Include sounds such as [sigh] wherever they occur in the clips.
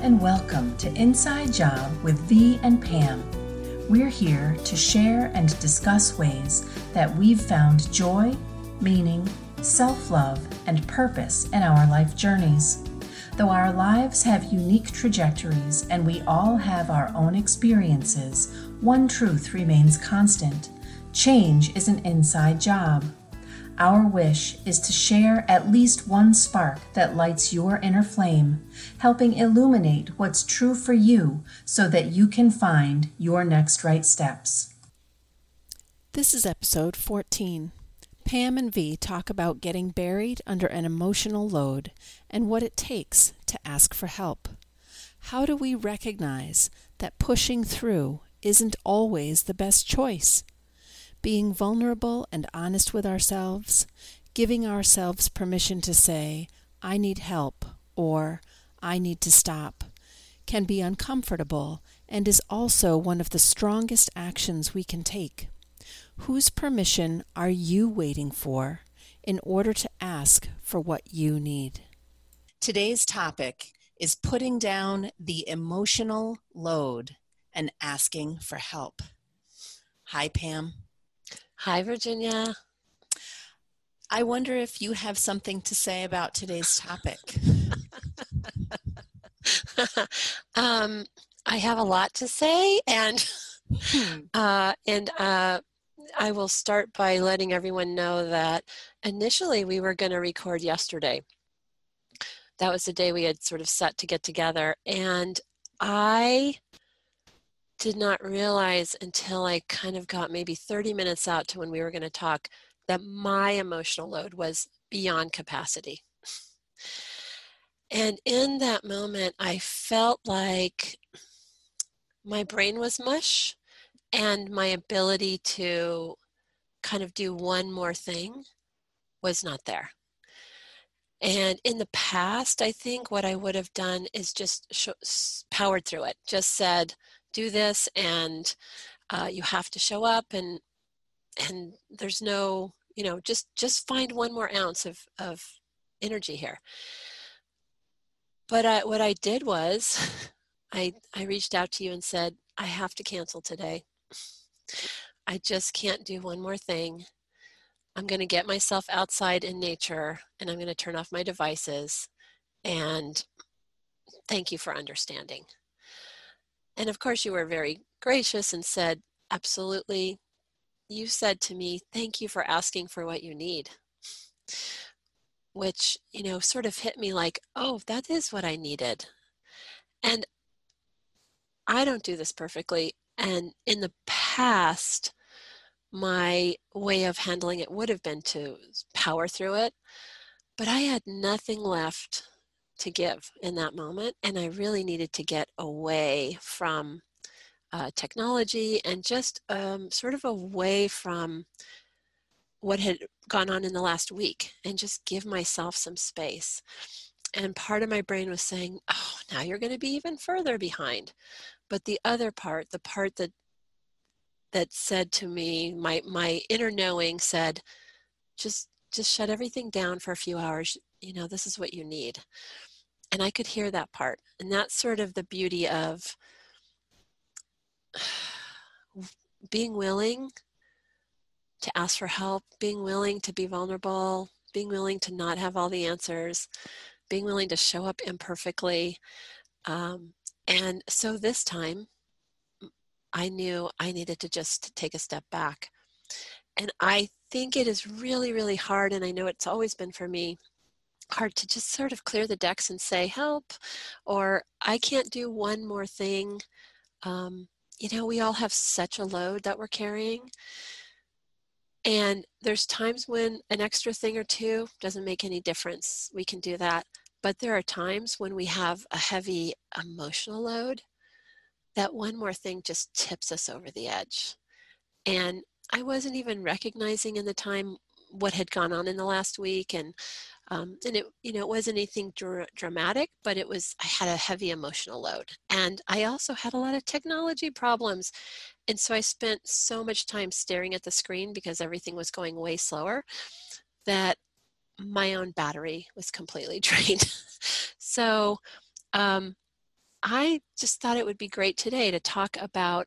And welcome to Inside Job with V and Pam. We're here to share and discuss ways that we've found joy, meaning, self love, and purpose in our life journeys. Though our lives have unique trajectories and we all have our own experiences, one truth remains constant change is an inside job. Our wish is to share at least one spark that lights your inner flame, helping illuminate what's true for you so that you can find your next right steps. This is episode 14. Pam and V talk about getting buried under an emotional load and what it takes to ask for help. How do we recognize that pushing through isn't always the best choice? Being vulnerable and honest with ourselves, giving ourselves permission to say, I need help or I need to stop, can be uncomfortable and is also one of the strongest actions we can take. Whose permission are you waiting for in order to ask for what you need? Today's topic is putting down the emotional load and asking for help. Hi, Pam. Hi, Virginia. I wonder if you have something to say about today's topic. [laughs] um, I have a lot to say, and hmm. [laughs] uh, and uh, I will start by letting everyone know that initially we were going to record yesterday. That was the day we had sort of set to get together, and I did not realize until I kind of got maybe 30 minutes out to when we were going to talk that my emotional load was beyond capacity. And in that moment, I felt like my brain was mush and my ability to kind of do one more thing was not there. And in the past, I think what I would have done is just sh- powered through it, just said, do this and uh, you have to show up and and there's no you know just just find one more ounce of of energy here. But I, what i did was [laughs] i i reached out to you and said i have to cancel today. I just can't do one more thing. I'm going to get myself outside in nature and i'm going to turn off my devices and thank you for understanding and of course, you were very gracious and said, Absolutely. You said to me, Thank you for asking for what you need. Which, you know, sort of hit me like, Oh, that is what I needed. And I don't do this perfectly. And in the past, my way of handling it would have been to power through it. But I had nothing left to give in that moment. And I really needed to get away from uh, technology and just um, sort of away from what had gone on in the last week and just give myself some space. And part of my brain was saying, oh, now you're going to be even further behind. But the other part, the part that that said to me, my my inner knowing said, just just shut everything down for a few hours. You know, this is what you need and I could hear that part. And that's sort of the beauty of [sighs] being willing to ask for help, being willing to be vulnerable, being willing to not have all the answers, being willing to show up imperfectly. Um, and so this time, I knew I needed to just take a step back. And I think it is really, really hard, and I know it's always been for me hard to just sort of clear the decks and say help or i can't do one more thing. Um, you know we all have such a load that we're carrying. And there's times when an extra thing or two doesn't make any difference we can do that. But there are times when we have a heavy emotional load that one more thing just tips us over the edge. And i wasn't even recognizing in the time what had gone on in the last week and um, and it you know it wasn't anything dr- dramatic but it was i had a heavy emotional load and i also had a lot of technology problems and so i spent so much time staring at the screen because everything was going way slower that my own battery was completely [laughs] drained so um, I just thought it would be great today to talk about,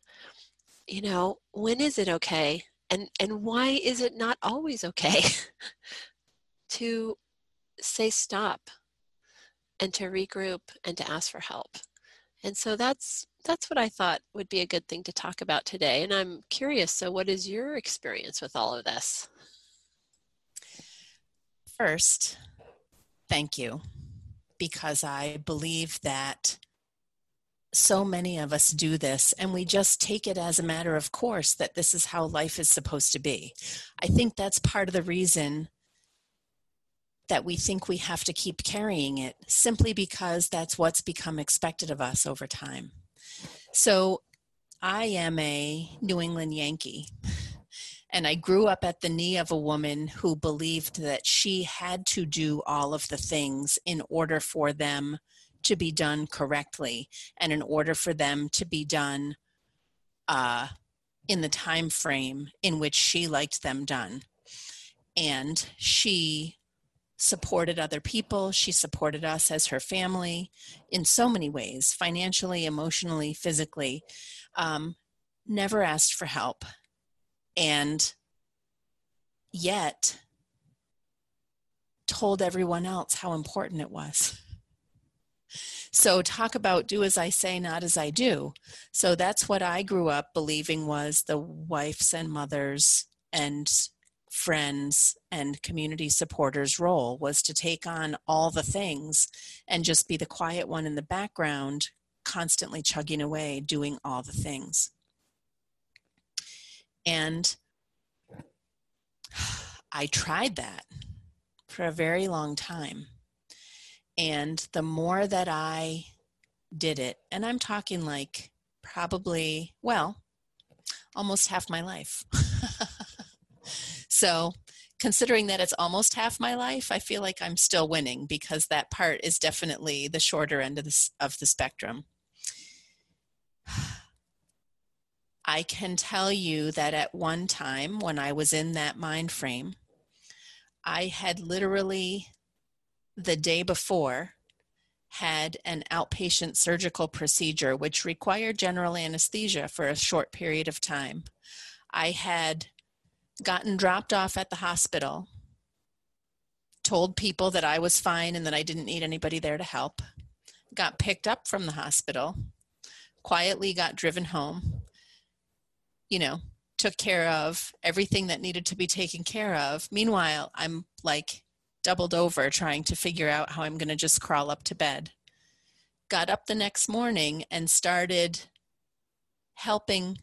you know, when is it okay? And, and why is it not always okay [laughs] to say stop and to regroup and to ask for help? And so that's that's what I thought would be a good thing to talk about today. And I'm curious, so what is your experience with all of this? First, thank you because I believe that so many of us do this and we just take it as a matter of course that this is how life is supposed to be. I think that's part of the reason that we think we have to keep carrying it simply because that's what's become expected of us over time. So I am a New England Yankee. And I grew up at the knee of a woman who believed that she had to do all of the things in order for them to be done correctly and in order for them to be done uh, in the time frame in which she liked them done and she supported other people. She supported us as her family in so many ways financially emotionally physically. Um, never asked for help. And yet told everyone else how important it was. So, talk about do as I say, not as I do. So, that's what I grew up believing was the wife's and mother's and friends and community supporters role was to take on all the things and just be the quiet one in the background constantly chugging away doing all the things and i tried that for a very long time and the more that I did it, and I'm talking like probably, well, almost half my life. [laughs] so, considering that it's almost half my life, I feel like I'm still winning because that part is definitely the shorter end of the, of the spectrum. [sighs] I can tell you that at one time when I was in that mind frame, I had literally the day before had an outpatient surgical procedure which required general anesthesia for a short period of time. I had gotten dropped off at the hospital, told people that I was fine and that I didn't need anybody there to help, got picked up from the hospital, quietly got driven home, you know, took care of everything that needed to be taken care of. Meanwhile, I'm like doubled over trying to figure out how I'm going to just crawl up to bed. Got up the next morning and started helping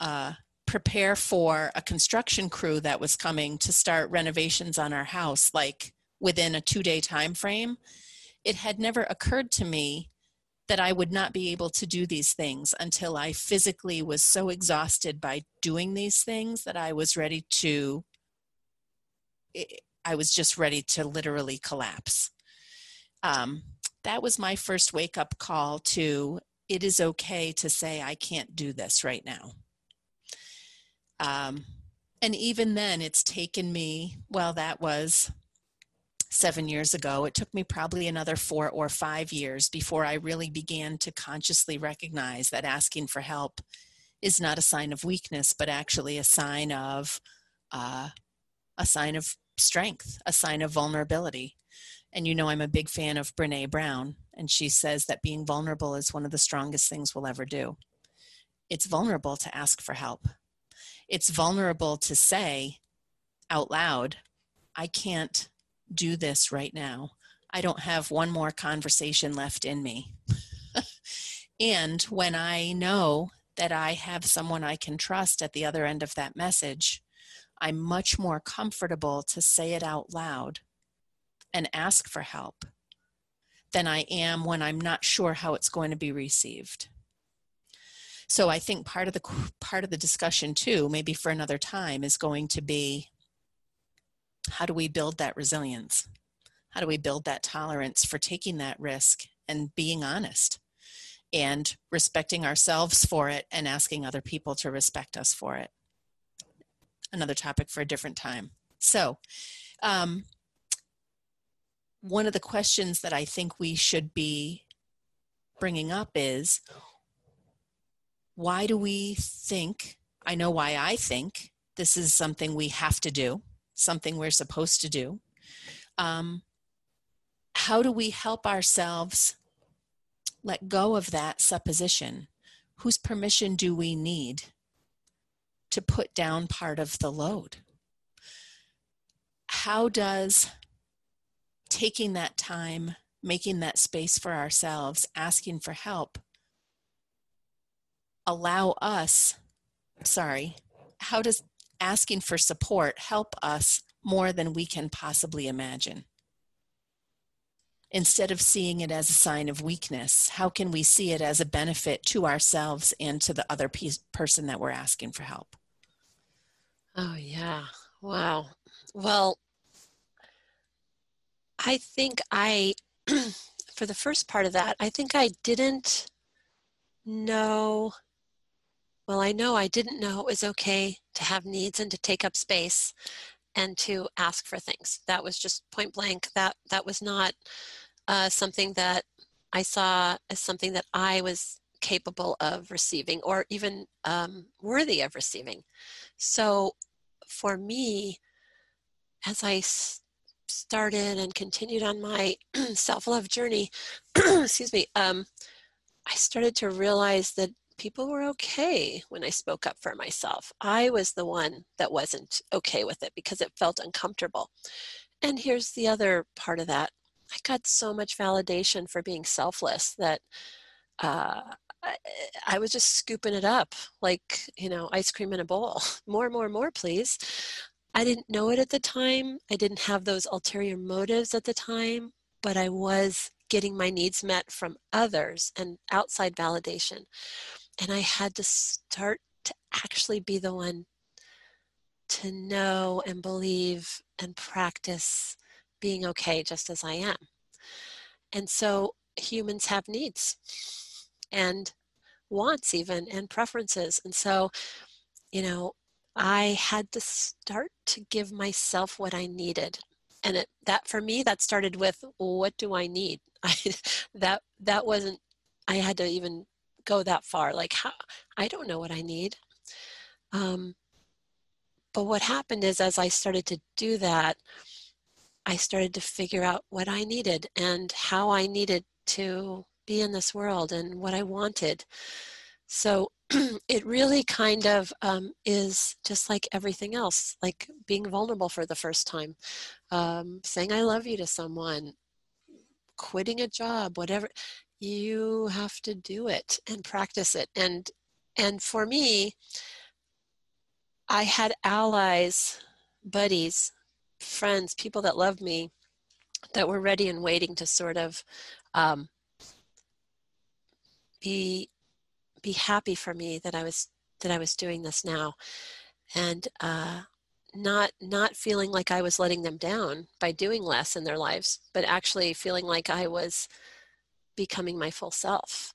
uh, prepare for a construction crew that was coming to start renovations on our house like within a two day time frame it had never occurred to me that i would not be able to do these things until i physically was so exhausted by doing these things that i was ready to I was just ready to literally collapse. Um, that was my first wake up call to it is okay to say, I can't do this right now. Um, and even then, it's taken me, well, that was seven years ago. It took me probably another four or five years before I really began to consciously recognize that asking for help is not a sign of weakness, but actually a sign of uh, a sign of strength, a sign of vulnerability. And you know, I'm a big fan of Brene Brown, and she says that being vulnerable is one of the strongest things we'll ever do. It's vulnerable to ask for help, it's vulnerable to say out loud, I can't do this right now. I don't have one more conversation left in me. [laughs] and when I know that I have someone I can trust at the other end of that message, I'm much more comfortable to say it out loud and ask for help than I am when I'm not sure how it's going to be received. So I think part of the part of the discussion too, maybe for another time, is going to be how do we build that resilience? How do we build that tolerance for taking that risk and being honest and respecting ourselves for it and asking other people to respect us for it? another topic for a different time. So, um, one of the questions that I think we should be bringing up is why do we think? I know why I think this is something we have to do, something we're supposed to do. Um, how do we help ourselves let go of that supposition? Whose permission do we need to put down part of the load? How does taking that time, making that space for ourselves, asking for help, allow us, sorry, how does asking for support help us more than we can possibly imagine? Instead of seeing it as a sign of weakness, how can we see it as a benefit to ourselves and to the other piece, person that we're asking for help? Oh, yeah. Wow. Well, I think I, [clears throat] for the first part of that, I think I didn't know. Well, I know I didn't know it was okay to have needs and to take up space and to ask for things. That was just point blank. That that was not uh, something that I saw as something that I was capable of receiving or even um, worthy of receiving. So for me, as I started and continued on my [clears throat] self-love journey, [clears throat] excuse me, um, I started to realize that people were okay when I spoke up for myself. I was the one that wasn't okay with it because it felt uncomfortable. And here's the other part of that. I got so much validation for being selfless that uh, I, I was just scooping it up like, you know, ice cream in a bowl. [laughs] More, more, more, please. I didn't know it at the time. I didn't have those ulterior motives at the time, but I was getting my needs met from others and outside validation. And I had to start to actually be the one to know and believe and practice being okay just as I am. And so humans have needs and wants, even, and preferences. And so, you know, I had to start to give myself what I needed. And it, that for me, that started with what do I need? [laughs] I, that that wasn't. I had to even go that far. Like how I don't know what I need. Um, but what happened is, as I started to do that, I started to figure out what I needed and how I needed to be in this world and what I wanted. So [clears throat] it really kind of um, is just like everything else, like being vulnerable for the first time, um, saying I love you to someone, quitting a job, whatever. You have to do it and practice it. And and for me, I had allies, buddies, friends, people that loved me, that were ready and waiting to sort of um, be be happy for me that I was that I was doing this now, and uh, not not feeling like I was letting them down by doing less in their lives, but actually feeling like I was becoming my full self.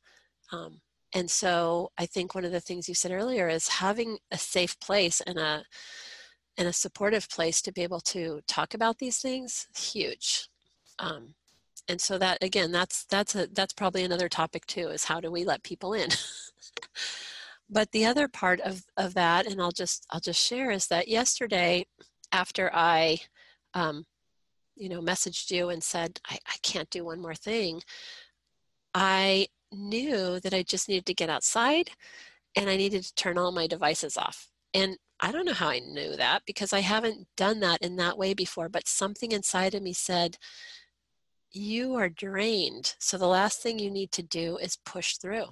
Um, and so I think one of the things you said earlier is having a safe place and a and a supportive place to be able to talk about these things huge. Um, and so that again that's that's a that's probably another topic too is how do we let people in [laughs] but the other part of of that and i'll just i'll just share is that yesterday after i um, you know messaged you and said I, I can't do one more thing i knew that i just needed to get outside and i needed to turn all my devices off and i don't know how i knew that because i haven't done that in that way before but something inside of me said you are drained. So the last thing you need to do is push through.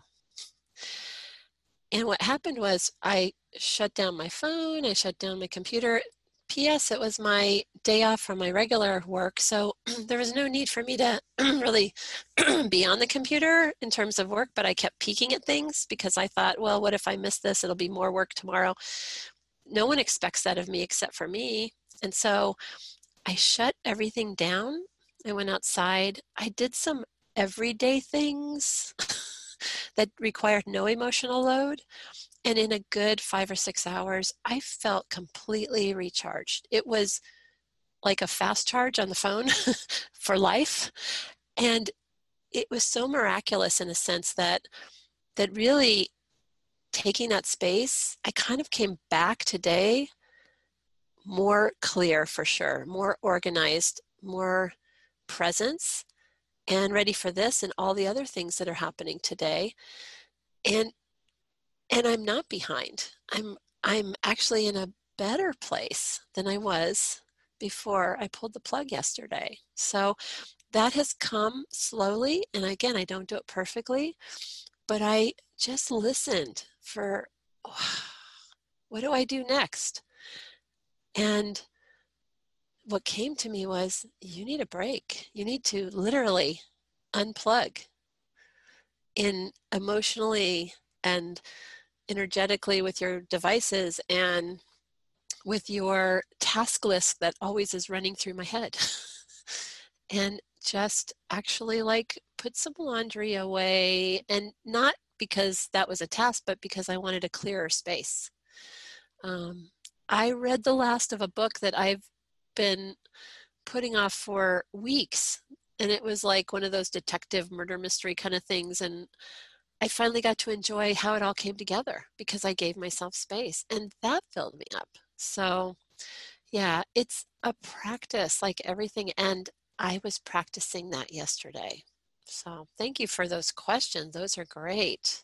And what happened was I shut down my phone, I shut down my computer. P.S. It was my day off from my regular work, so [clears throat] there was no need for me to [clears throat] really [clears throat] be on the computer in terms of work, but I kept peeking at things because I thought, well, what if I miss this? It'll be more work tomorrow. No one expects that of me except for me. And so I shut everything down I went outside. I did some everyday things [laughs] that required no emotional load. And in a good five or six hours, I felt completely recharged. It was like a fast charge on the phone [laughs] for life. And it was so miraculous in a sense that that really taking that space, I kind of came back today more clear for sure, more organized, more presence, and ready for this and all the other things that are happening today. And and I'm not behind. I'm I'm actually in a better place than I was before I pulled the plug yesterday. So that has come slowly and again I don't do it perfectly, but I just listened for [sighs] what do I do next? And what came to me was you need a break. You need to literally unplug in emotionally and energetically with your devices and with your task list that always is running through my head. [laughs] and just actually like put some laundry away and not because that was a task, but because I wanted a clearer space. Um, I read the last of a book that I've been putting off for weeks, and it was like one of those detective murder mystery kind of things. And I finally got to enjoy how it all came together because I gave myself space, and that filled me up. So, yeah, it's a practice like everything. And I was practicing that yesterday. So thank you for those questions. Those are great.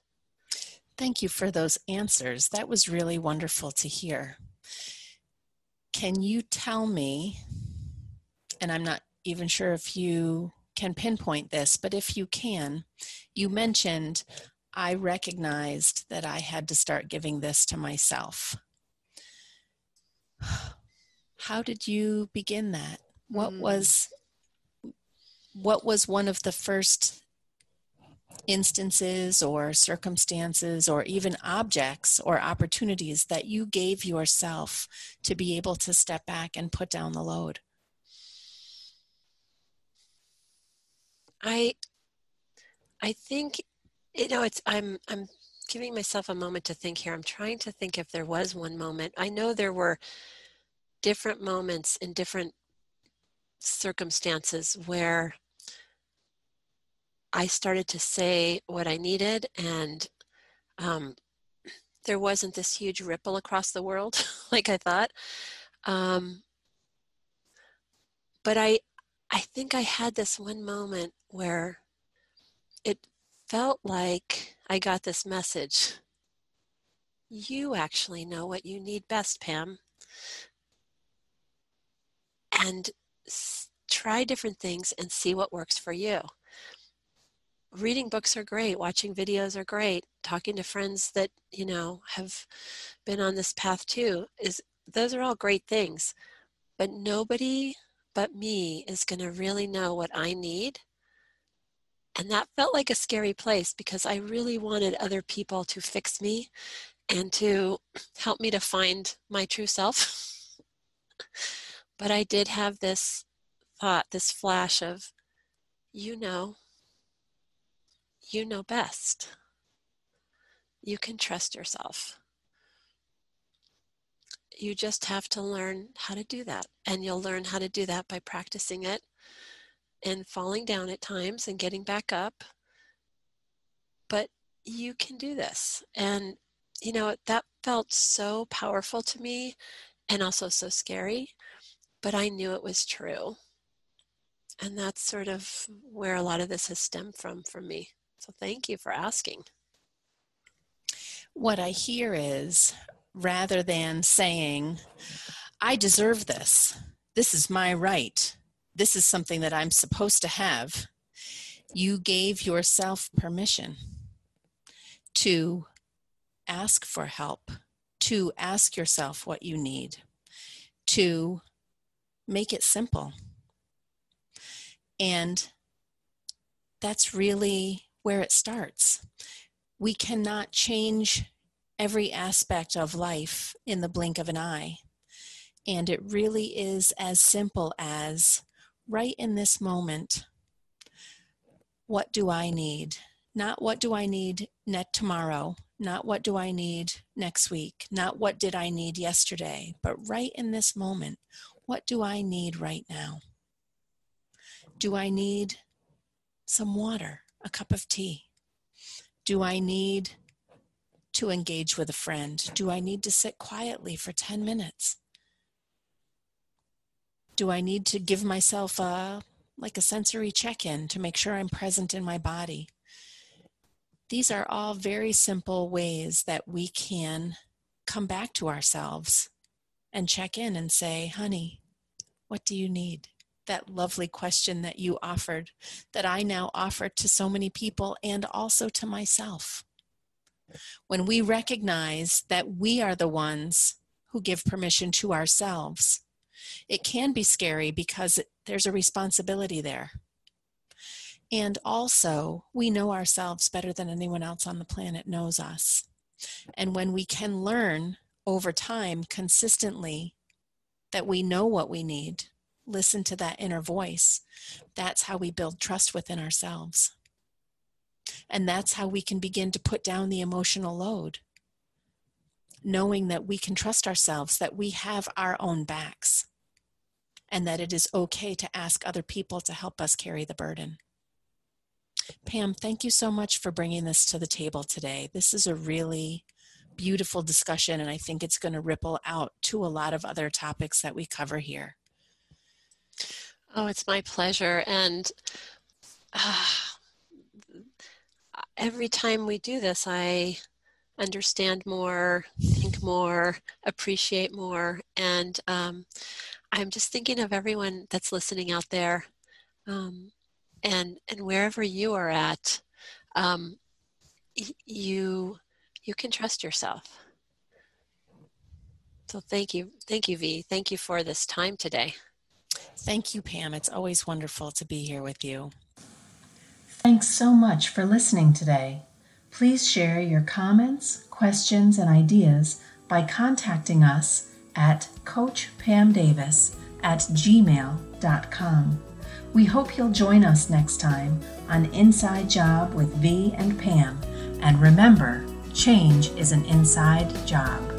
Thank you for those answers. That was really wonderful to hear. Can you tell me, and I'm not even sure if you can pinpoint this, but if you can, you mentioned I recognized that I had to start giving this to myself. [sighs] How did you begin that? What mm. was what was one of the first instances or circumstances or even objects or opportunities that you gave yourself to be able to step back and put down the load? I I think you know it's I'm I'm giving myself a moment to think here. I'm trying to think if there was one moment. I know there were different moments in different circumstances where I started to say what I needed, and um, there wasn't this huge ripple across the world [laughs] like I thought. Um, but I, I think I had this one moment where it felt like I got this message. You actually know what you need best, Pam. And try different things and see what works for you reading books are great watching videos are great talking to friends that you know have been on this path too is those are all great things but nobody but me is going to really know what i need and that felt like a scary place because i really wanted other people to fix me and to [clears throat] help me to find my true self [laughs] but i did have this thought this flash of you know you know best. You can trust yourself. You just have to learn how to do that. And you'll learn how to do that by practicing it and falling down at times and getting back up. But you can do this. And, you know, that felt so powerful to me and also so scary, but I knew it was true. And that's sort of where a lot of this has stemmed from for me. So thank you for asking. What I hear is rather than saying, I deserve this, this is my right, this is something that I'm supposed to have, you gave yourself permission to ask for help, to ask yourself what you need, to make it simple. And that's really where it starts. We cannot change every aspect of life in the blink of an eye. And it really is as simple as right in this moment, what do I need? Not what do I need net tomorrow, not what do I need next week, not what did I need yesterday, but right in this moment, what do I need right now? Do I need some water? a cup of tea? Do I need to engage with a friend? Do I need to sit quietly for 10 minutes? Do I need to give myself a like a sensory check-in to make sure I'm present in my body? These are all very simple ways that we can come back to ourselves and check in and say, "Honey, what do you need?" That lovely question that you offered that I now offer to so many people and also to myself when we recognize that we are the ones who give permission to ourselves, it can be scary because there's a responsibility there. And also, we know ourselves better than anyone else on the planet knows us. And when we can learn over time consistently that we know what we need, listen to that inner voice, that's how we build trust within ourselves. And that's how we can begin to put down the emotional load. Knowing that we can trust ourselves, that we have our own backs, and that it is okay to ask other people to help us carry the burden. Pam, thank you so much for bringing this to the table today. This is a really beautiful discussion, and I think it's going to ripple out to a lot of other topics that we cover here. Oh, it's my pleasure. And uh, every time we do this, I understand more, think more, appreciate more. And um, I'm just thinking of everyone that's listening out there. Um, and, and wherever you are at, um, you, you can trust yourself. So thank you. Thank you, V. Thank you for this time today. Thank you, Pam. It's always wonderful to be here with you. Thanks so much for listening today. Please share your comments, questions, and ideas by contacting us at CoachPamDavis at gmail.com. We hope you'll join us next time on Inside Job with V and Pam. And remember, change is an inside job.